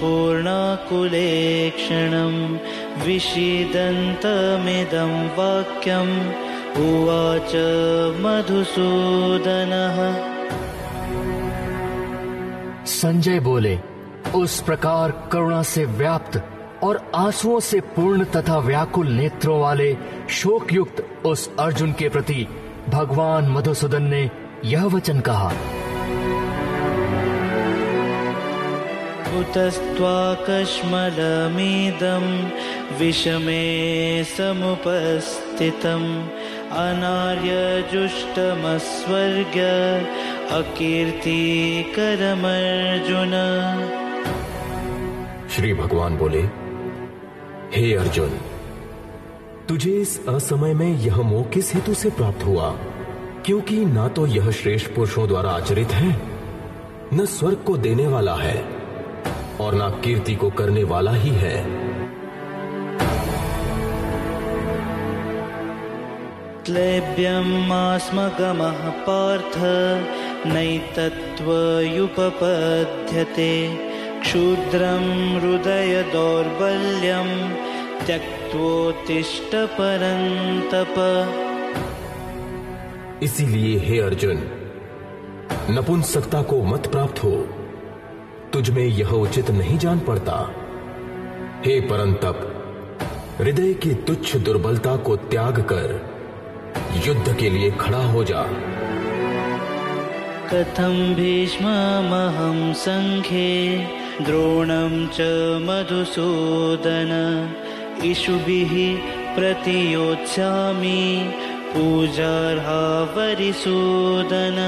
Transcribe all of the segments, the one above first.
पूर्णाकुलेक्षणं विषीदन्तमिदं वाक्यम् उवाच मधुसूदनः। संजय बोले, उस प्रकार करुणा से व्याप्त और आंसुओं से पूर्ण तथा व्याकुल नेत्रों वाले शोक युक्त उस अर्जुन के प्रति भगवान मधुसूदन ने यह वचन कहा। उतस्त्वाकश्मलमिदं विषमे समुपस्थितम् अनार्यजुष्टमस्वर्ग्य अकीर्तिकरमर्जुन। श्री भगवान बोले, हे अर्जुन, तुझे इस असमय में यह मोह किस हेतु से प्राप्त हुआ, क्योंकि ना तो यह श्रेष्ठ पुरुषों द्वारा आचरित है, न स्वर्ग को देने वाला है। और ना कीर्ति को करने वाला ही है। क्लेब्यमास्मगमः पार्थ नैतत्त्वयुपपद्यते क्षुद्रं हृदय दौर्बल्यं त्यक्तोत्तिष्ठ परन्तप इसीलिए हे अर्जुन नपुंसकता को मत प्राप्त हो। तुझ में यह उचित नहीं जान पड़ता। हे परंतप हृदय की तुच्छ दुर्बलता को त्याग कर युद्ध के लिए खड़ा हो जा। कथं भीष्ममहं सङ्ख्ये द्रोणं च मधुसूदन। इषुभिः प्रतियोत्स्यामि पूजार्हा वरिसूदन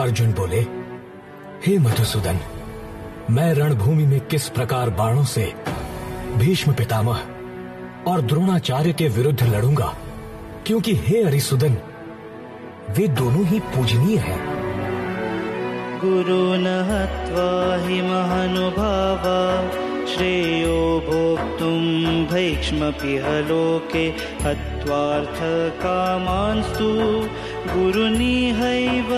अर्जुन बोले हे मधुसूदन, मैं रणभूमि में किस प्रकार बाणों से भीष्म पितामह और द्रोणाचार्य के विरुद्ध लड़ूँगा? क्योंकि हे अरिसुदन, वे दोनों ही पूजनीय हैं। गुरुन् हत्वा हि महानुभावा, श्रेयो भोक्तुं भैक्ष्मपि लोके हत्वार्थकामांस्तु गुरुनिहैव।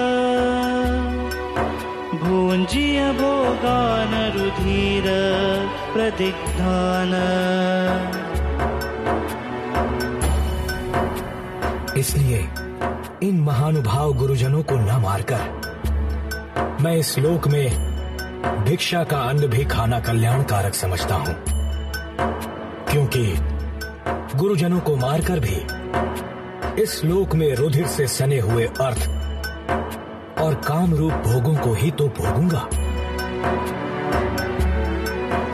भुञ्जीय भोगान् रुधिर प्रदिग्धान् इसलिए इन महानुभाव गुरुजनों को न मारकर मैं इस लोक में भिक्षा का अन्न भी खाना कल्याणकारक समझता हूँ। क्योंकि गुरुजनों को मारकर भी इस लोक में रुधिर से सने हुए अर्थ काम रूप भोगों को ही तो भोगूँगा।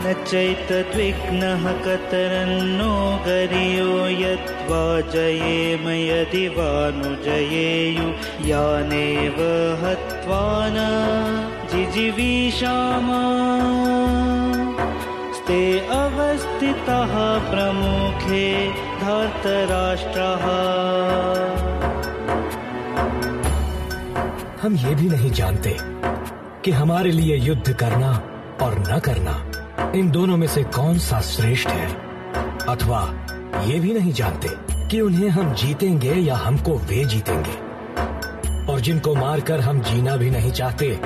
न चैतद्विघ्नः कतरन्नो गरियो यद्वा जयेम यदि वा नु जयेयु यानेव हत्वा न स्ते अवस्थितः प्रमुखे धार्तराष्ट्रः। हम ये भी नहीं जानते कि हमारे लिए युद्ध करना और न करना इन दोनों में से कौन सा श्रेष्ठ है। अथवा ये भी नहीं जानते कि उन्हें हम जीतेंगे या हमको वे जीतेंगे। और जिनको मारकर हम जीना भी नहीं चाहते,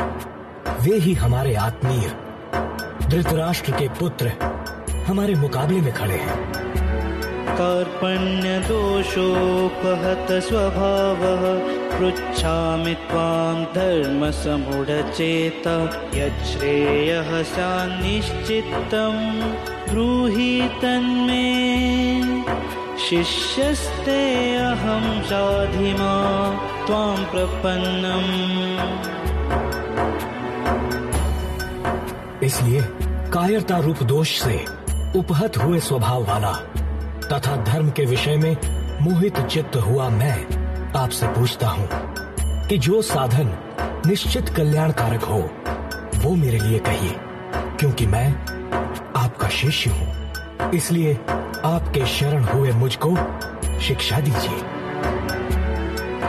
वे ही हमारे आत्मीय, धृतराष्ट्र के पुत्र हमारे मुकाबले में खड़े हैं। कार्पण्यदोषोपहत स्वभावः पृच्छामि त्वां धर्मसमुढचेत यच्छ्रेयः सान्निश्चित्तं ब्रूहि तन्मे शिष्यस्ते अहं साधिमा त्वां प्रपन्नम्। इसलिए कायरता रूप दोष से उपहत हुए स्वभाव वाला तथा धर्म के विषय में मोहित चित्त हुआ मैं आपसे पूछता हूँ कि जो साधन निश्चित कल्याणकारक हो, वो मेरे लिए कहिए, क्योंकि मैं आपका शिष्य हूँ। इसलिए आपके शरण हुए मुझको शिक्षा दीजिए।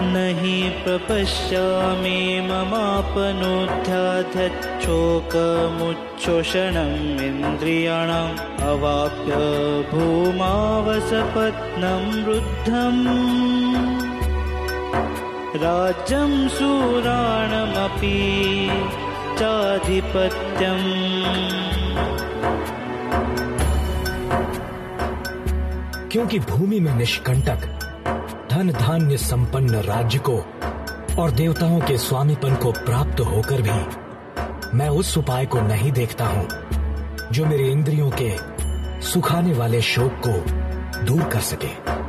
नहि प्रपश्यामि ममापनुध्याध्यच्छोकमुच्छोषणम् इन्द्रियाणाम् अवाप्य भूमावसपत्नं रुद्धम् राज्यं सुराणमपि चाधिपत्यम्। क्योंकि भूमि में निष्कंटक धन धान्य संपन्न राज्य को और देवताओं के स्वामीपन को प्राप्त होकर भी मैं उस उपाय को नहीं देखता हूँ, जो मेरे इंद्रियों के सुखाने वाले शोक को दूर कर सके।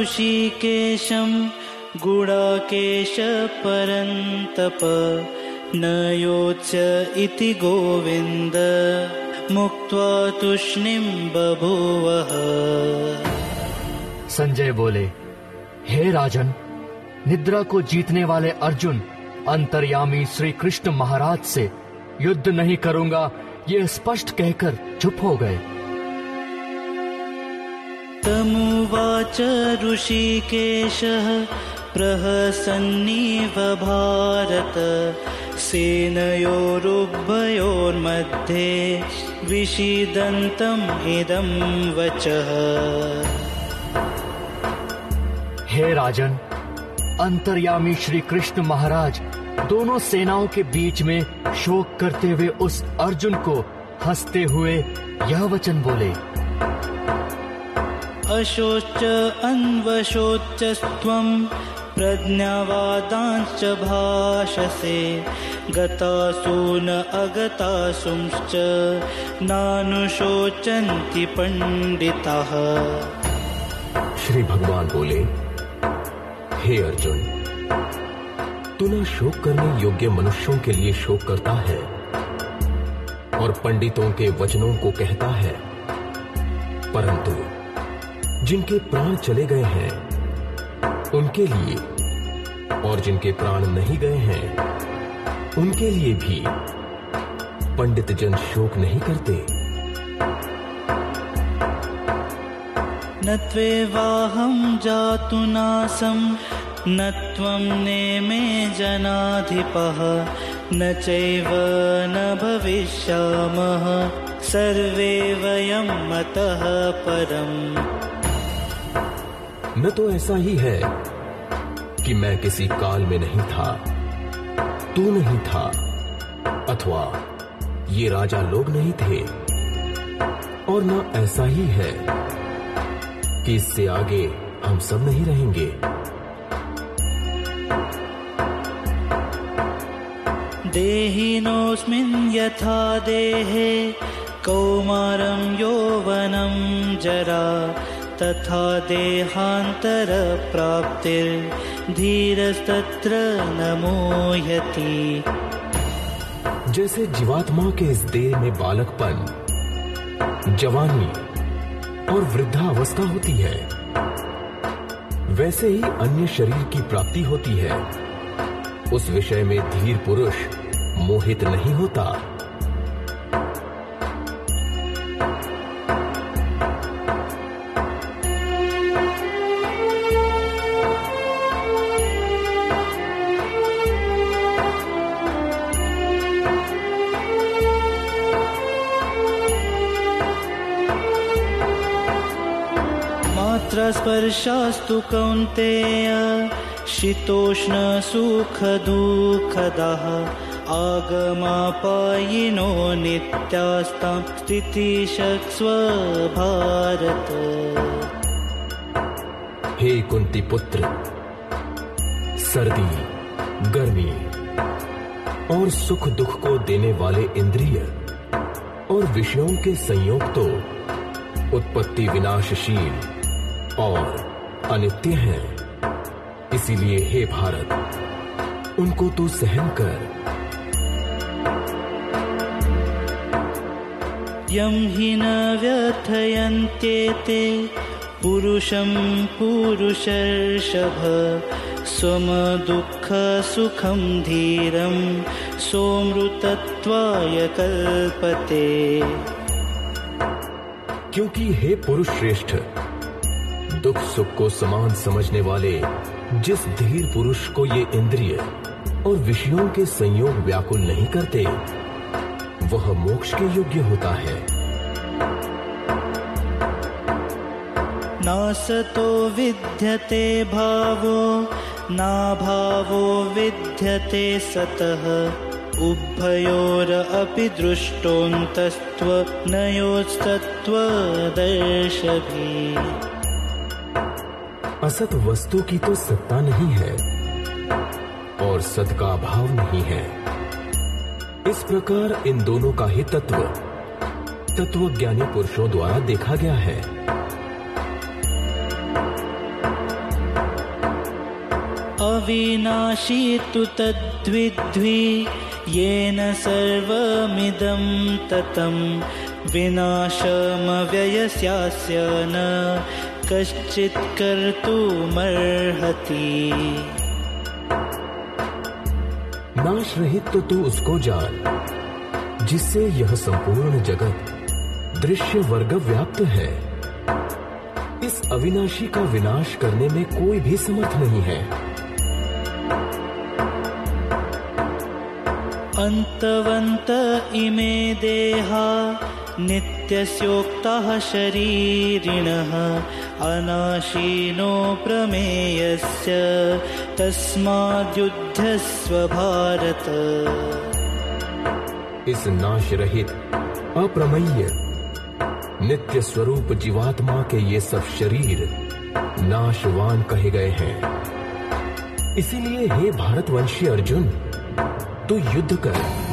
ऋषिकेशं गुडाकेश न योत्स्य इति गोविन्द। मुक्त्वा तूष्णीं बभूवः संजय बोले, हे राजन, निद्रा को जीतने वाले अर्जुन, अंतर्यामी श्री कृष्ण महाराज से युद्ध नहीं करूँगा, ये स्पष्ट कहकर चुप हो गए। तमुवाच ऋषिकेशः प्रहसन्नीव भारत। सेनयोरुभयोर्मध्ये विषीदन्तम् इदं वचः। हे राजन, अंतर्यामी श्री कृष्ण महाराज, दोनों सेनाओं के बीच में शोक करते हुए उस अर्जुन को हँसते हुए यह वचन बोले अशोच अन्वशोचस्त्वं प्रज्ञावादांश्च भाषसे गतासु न अगतासुंश्च नानुशोचन्ति पण्डिताः। श्री भगवान बोले, हे अर्जुन, तू न शोक करने योग्य मनुष्यों के लिए शोक करता है और पंडितों के वचनों को कहता है, परंतु जिनके प्राण चले गए हैं, उनके लिए, और जिनके प्राण नहीं गए हैं, उनके लिए भी पंडित जन शोक नहीं करते। न त्वेवाहं जातु नासं, न त्वं नेमे जनाधिपः, न चैव न भविष्यामः, सर्वे वयं मतः परम्। न तो ऐसा ही है कि मैं किसी काल में नहीं था। तू नहीं था, अथवा ये राजा लोग नहीं थे। और न ऐसा ही है कि इससे आगे हम सब नहीं रहेंगे। देहिनोऽस्मिन् यथा देहे, कौमारं यौवनं जरा। तथा देहान्तरप्राप्तिर्धीरस्तत्र न मोह्यति जैसे जीवात्मा के इस देह में बालकपन, जवानी और वृद्धावस्था होती है, वैसे ही अन्य शरीर की प्राप्ति होती है। उस विषय में धीर पुरुष मोहित नहीं होता। मात्रस्पर्शास्तु कौन्तेय शीतोष्णसुखदुःखदाः आगमापायिनो नित्यास्तां स्थितिशक्स्व भारत। हे कुंती पुत्र, सर्दी, गर्मी और सुख दुख को देने वाले इंद्रिय और विषयों के संयोग तो उत्पत्ति विनाशशील और अनित्य हैं। इसीलिए हे भारत उनको तू सहन कर। यं हि न व्यथयन्त्येते पुरुषं पुरुषर्षभ स्वमदुःखसुखं धीरं सोमृतत्वाय कल्पते। क्योंकि हे पुरुष श्रेष्ठ दुख सुख को समान समझने वाले जिस धीर पुरुष को ये इंद्रिय और विषयों के संयोग व्याकुल नहीं करते, वह मोक्ष के योग्य होता है। नासतो विद्यते भावो, नाभावो विद्यते सतः। उभयोरपि दृष्टोऽन्तस्त्वनयोस्तत्त्वदर्शभिः असत वस्तु की तो सत्ता नहीं है और सद का अभाव नहीं है। इस प्रकार इन दोनों का ही तत्व तत्व ज्ञानी पुरुषों द्वारा देखा गया है। अविनाशी तु तद्विद्वि येन सर्वमिदं ततं। विनाशमव्ययस्यास्य न कश्चित् कर्तुमर्हति नाश रहित तो तू उसको जान जिससे यह संपूर्ण जगत दृश्य वर्ग व्याप्त है। इस अविनाशी का विनाश करने में कोई भी समर्थ नहीं है। अन्तवन्त इमे देहा नित्यस्योक्ताः शरीरिणः अनाशीनो प्रमेयस्य तस्माद्युद्धस्व भारत इस नाश रहित अप्रमेय नित्य स्वरूप जीवात्मा के ये सब शरीर नाशवान कहे गए हैं। इसीलिए हे भारतवंशी अर्जुन, तू युद्ध कर।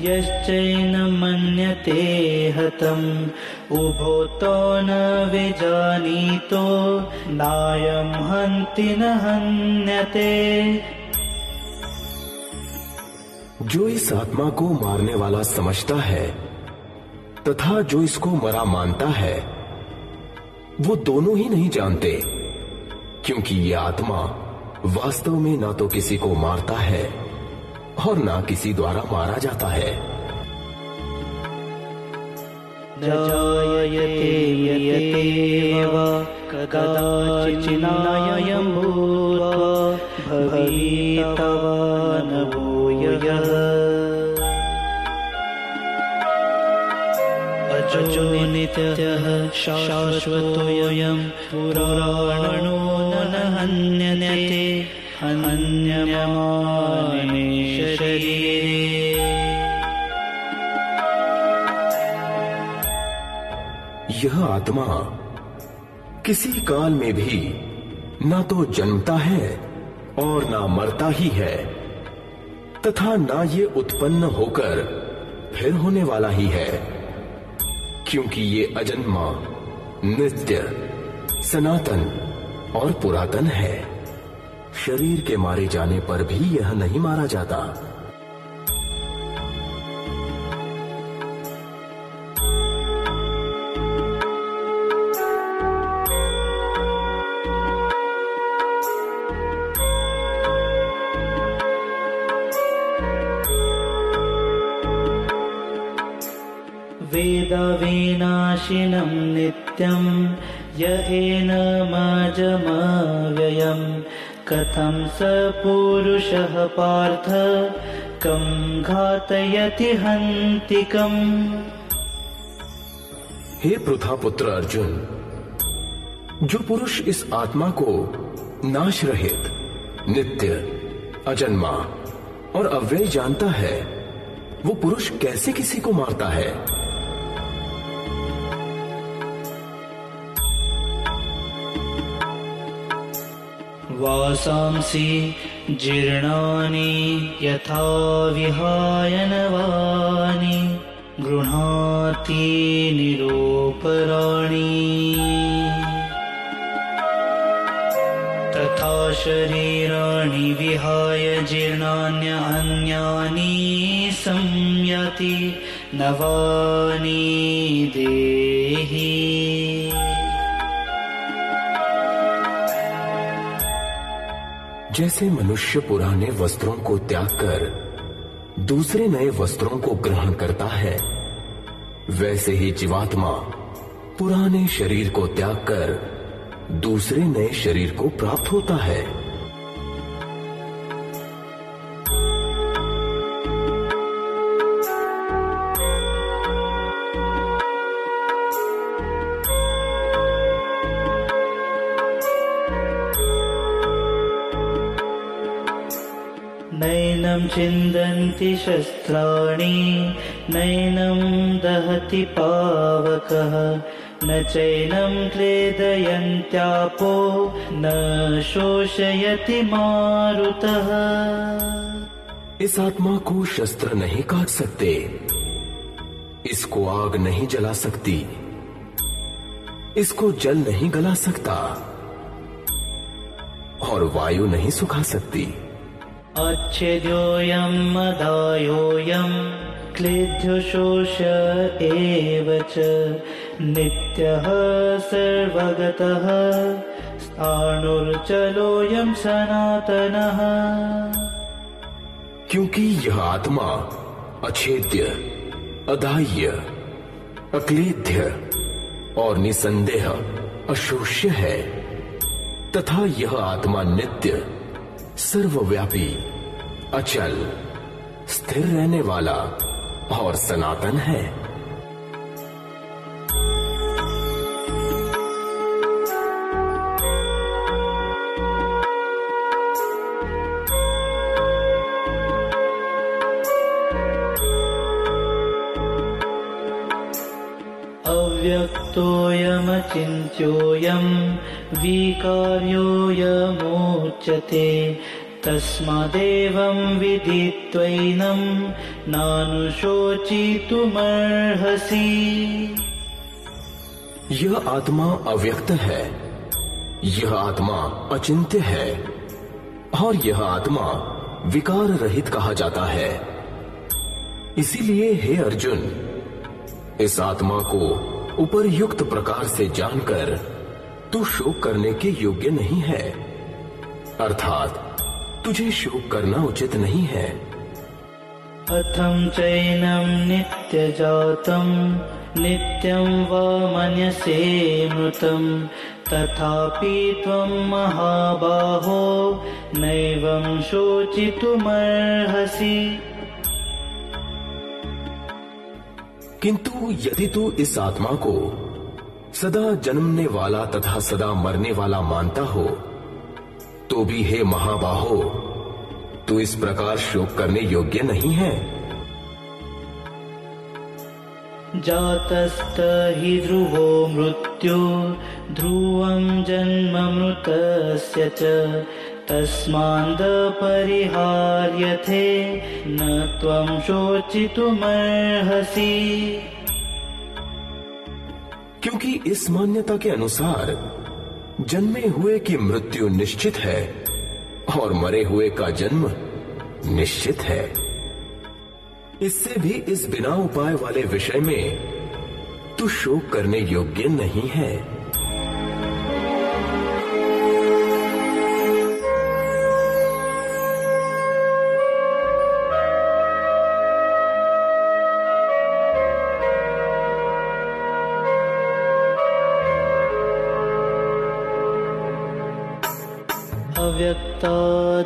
यश्चैनं मन्यते हतम् उभोतो न विजानीतो, नायं हन्ति न हन्यते। जो इस आत्मा को मारने वाला समझता है, तथा जो इसको मरा मानता है, वो दोनों ही नहीं जानते, क्योंकि ये आत्मा वास्तव में ना तो किसी को मारता है। और ना किसी द्वारा मारा जाता है। जायते यते वा कदाचिन्नायं भूत्वा भूयः। पुराणो न हन्यते हन्यमाने शरीरे यह आत्मा किसी काल में भी ना तो जन्मता है और ना मरता ही है, तथा ना ये उत्पन्न होकर फिर होने वाला ही है, क्योंकि ये अजन्मा नित्य, सनातन और पुरातन है। शरीर के मारे जाने पर भी यह नहीं मारा जाता। कथं स पुरुषः पार्थ, कं घातयति हन्तिकम्। हे पृथा पुत्र अर्जुन, जो पुरुष इस आत्मा को नाश रहित, नित्य, अजन्मा और अव्यय जानता है, वो पुरुष कैसे किसी को मारता है? वासांसि जीर्णानि यथा विहाय नवानि गृह्णाति निरोपराणि। तथा शरीराणि विहाय जीर्णान्यान्यानि संयाति नवानि देहि जैसे मनुष्य पुराने वस्त्रों को त्याग कर दूसरे नए वस्त्रों को ग्रहण करता है, वैसे ही जीवात्मा पुराने शरीर को त्याग कर दूसरे नए शरीर को प्राप्त होता है। छिन्दन्ति शस्त्राणि, नैनं दहति पावकः। न चैनं क्लेदयन्त्यापो, न शोषयति मारुतः। इस आत्मा को शस्त्र नहीं काट सकते। इसको आग नहीं जला सकती। इसको जल नहीं गला सकता। और वायु नहीं सुखा सकती। अच्छेद्योऽयं मदायोऽयं क्लेद्यशोष एव च नित्यः सर्वगतः स्थाणुर्चलोऽयं सनातनः। क्योंकि यह आत्मा अछेद्य, अदाह्य, अक्लेद्य और निसंदेह अशोष्य है, तथा यह आत्मा नित्य सर्वव्यापी अचल स्थिर रहने वाला और सनातन है। अव्यक्तोऽयमचिन्त्योऽयं विकार्योऽयमोच्यते तस्मादेवं विदित्वैनं नानुशोचितुमर्हसि। यह आत्मा अव्यक्त है, यह आत्मा अचिंत्य है, और यह आत्मा विकार रहित कहा जाता है। इसीलिए हे अर्जुन, इस आत्मा को उपरयुक्त प्रकार से जानकर तू शोक करने के योग्य नहीं है। अर्थात, तुझे शोक करना उचित नहीं है। कथं चैनं नित्यजातं नित्यं वा मन्यसे मृतं तथापि त्वं महाबाहो, नैवं शोचितुमर्हसि। किंतु यदि तू इस आत्मा को सदा जन्मने वाला तथा सदा मरने वाला मानता हो तो भी हे महाबाहो, तू इस प्रकार शोक करने योग्य नहीं है। जातस्त हि ध्रुवो मृत्यु ध्रुवं जन्ममृतस्य च। तस्मादपरिहार्यथे न त्वं शोचितुमर्हसि। क्योंकि इस मान्यता के अनुसार, जन्मे हुए की मृत्यु निश्चित है, और मरे हुए का जन्म निश्चित है। इससे भी इस बिना उपाय वाले विषय में, तू शोक करने योग्य नहीं है।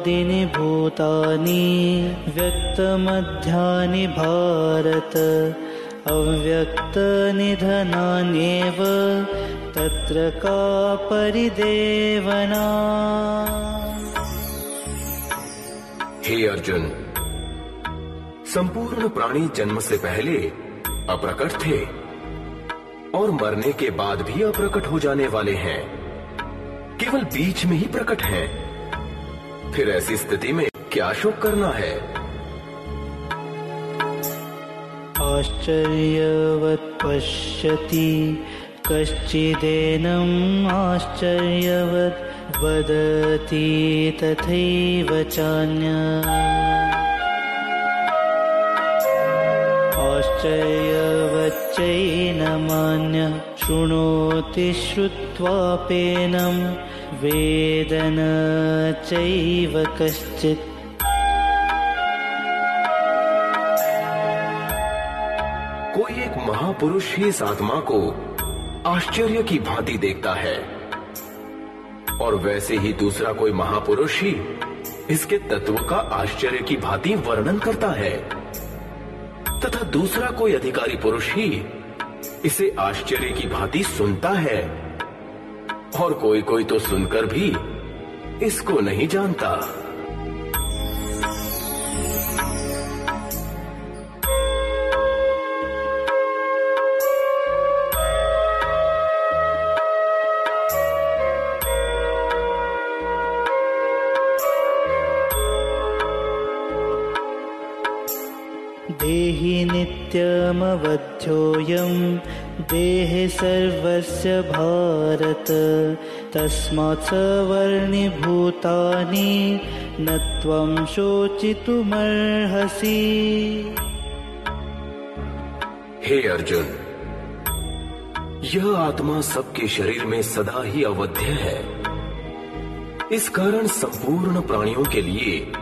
अव्यक्तादीनि भूतानि व्यक्तमध्यानि भारत। अव्यक्तनिधनान्येव तत्र का परिदेवना। हे अर्जुन, संपूर्ण प्राणी जन्म से पहले अप्रकट थे और मरने के बाद भी अप्रकट हो जाने वाले हैं। केवल बीच में ही प्रकट हैं। फिर ऐसी स्थिति में क्या शोक करना है? आश्चर्यवत् पश्यति कश्चिदेनम् आश्चर्यवत् वदति तथैव चान्य। आश्चर्यवच्चैनमान्यः शृणोति श्रुत्वापेनं वेदन चैव कोई एक महापुरुष ही इस आत्मा को आश्चर्य की भांति देखता है। और वैसे ही दूसरा कोई महापुरुष ही इसके तत्व का आश्चर्य की भांति वर्णन करता है। तथा दूसरा कोई अधिकारी पुरुष ही इसे आश्चर्य की भांति सुनता है। और कोई कोई तो सुनकर भी इसको नहीं जानता। देहि नित्यमवध्योऽयं, देहे सर्वस्य भारत। तस्मात् सवर्णिभूतानि न त्वं शोचितुमर्हसि। हे अर्जुन, यह आत्मा सबके शरीर में सदा ही अवध्य है। इस कारण संपूर्ण प्राणियों के लिए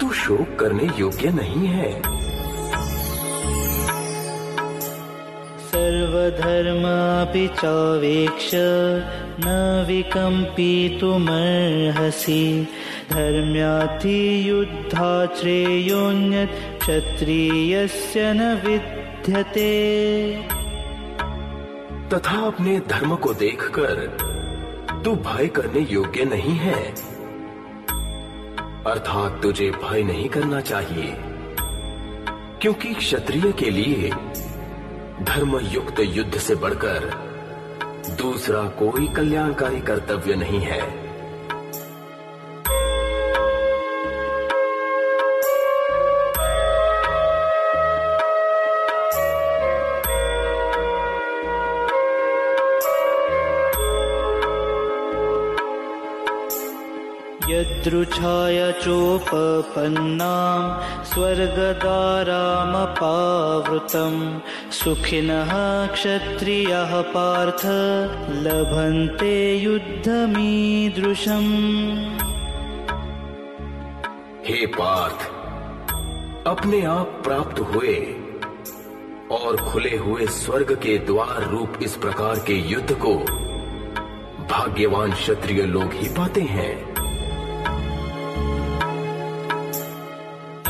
तू शोक करने योग्य नहीं है। सर्वधर्मापि चावेक्ष न विकम्पितुमर्हसि धर्म्याधियुद्धा श्रेयोऽन्यत् क्षत्रियस्य न विद्यते। तथा अपने धर्म को देखकर तू भय करने योग्य नहीं है। अर्थात तुझे भय नहीं करना चाहिए। क्योंकि क्षत्रिय के लिए धर्म युक्त युद्ध से बढ़कर दूसरा कोई कल्याणकारी कर्तव्य नहीं है। यदृच्छाया चोपपन्नां स्वर्गदारामपावृतं सुखिनः क्षत्रियः पार्थ लभन्ते युद्धमीदृशम्। हे पार्थ, अपने आप प्राप्त हुए और खुले हुए स्वर्ग के द्वार रूप इस प्रकार के युद्ध को भाग्यवान क्षत्रिय लोग ही पाते हैं।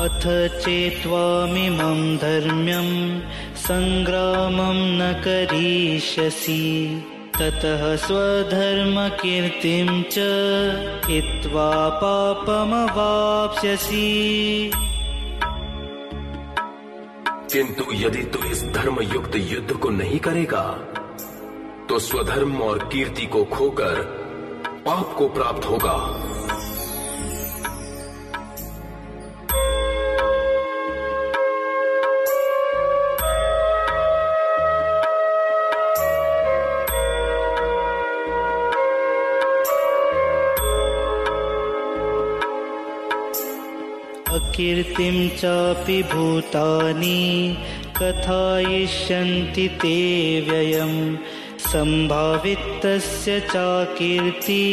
अथ चेत्त्वामिमं धर्म्यं सङ्ग्रामं न करिष्यसि। ततः स्वधर्मकीर्तिं च हित्वा पापमवाप्स्यसि। किंतु यदि तू इस धर्म युक्त युद्ध को नहीं करेगा तो स्वधर्म और कीर्ति को खोकर पाप को प्राप्त होगा। अकीर्तिं चापि भूतानि कथयिष्यन्ति ते व्ययम् सम्भावितस्य चाकीर्ति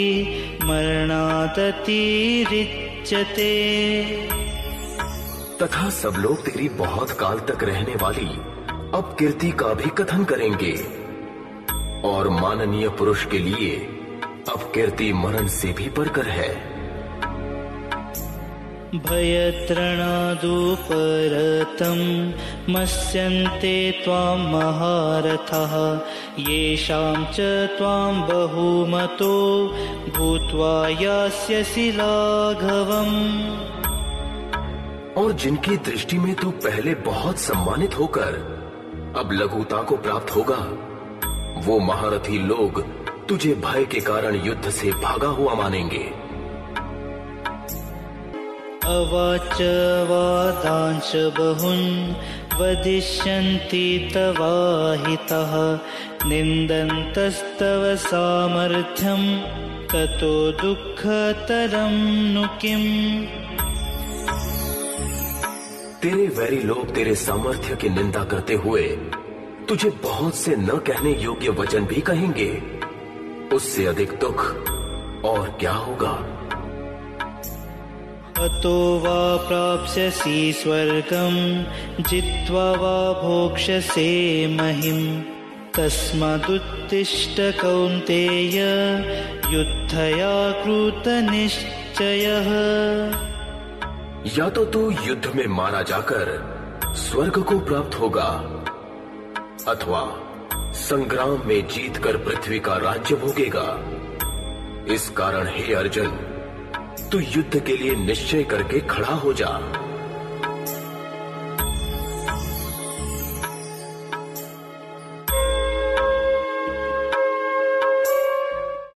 मरणादतिरिच्यते। तथा सब लोग तेरी बहुत काल तक रहने वाली अब कीर्ति का भी कथन करेंगे। और माननीय पुरुष के लिए अब कीर्ति मरण से भी बढ़कर है। भयत्रणादुपरतं मत्स्यन्ते त्वां महारथः। येषां च त्वां बहुमतो भूत्वा यास्यसि लाघवम्। और जिनकी दृष्टि में तू पहले बहुत सम्मानित होकर अब लघुता को प्राप्त होगा, वो महारथी लोग तुझे भय के कारण युद्ध से भागा हुआ मानेंगे। अवाच वादांश बहुन् वदिष्यन्ति तवाहितः। निन्दन्तस्तव सामर्थ्यं, ततो दुःखतरं नु किम्? तेरे वैरी लोग तेरे सामर्थ्य की निंदा करते हुए तुझे बहुत से न कहने योग्य वचन भी कहेंगे। उससे अधिक दुख और क्या होगा? अतो वा प्राप्स्यसि स्वर्गम् जित्वा वा भोक्ष्यसे महिम् तस्मादुत्तिष्ठ कौन्तेय युद्धया कृतनिश्चयः या तो तू युद्ध में मारा जाकर स्वर्ग को प्राप्त होगा, अथवा संग्राम में जीतकर पृथ्वी का राज्य भोगेगा। इस कारण हे अर्जुन तू युद्ध के लिए निश्चय करके खड़ा हो जा।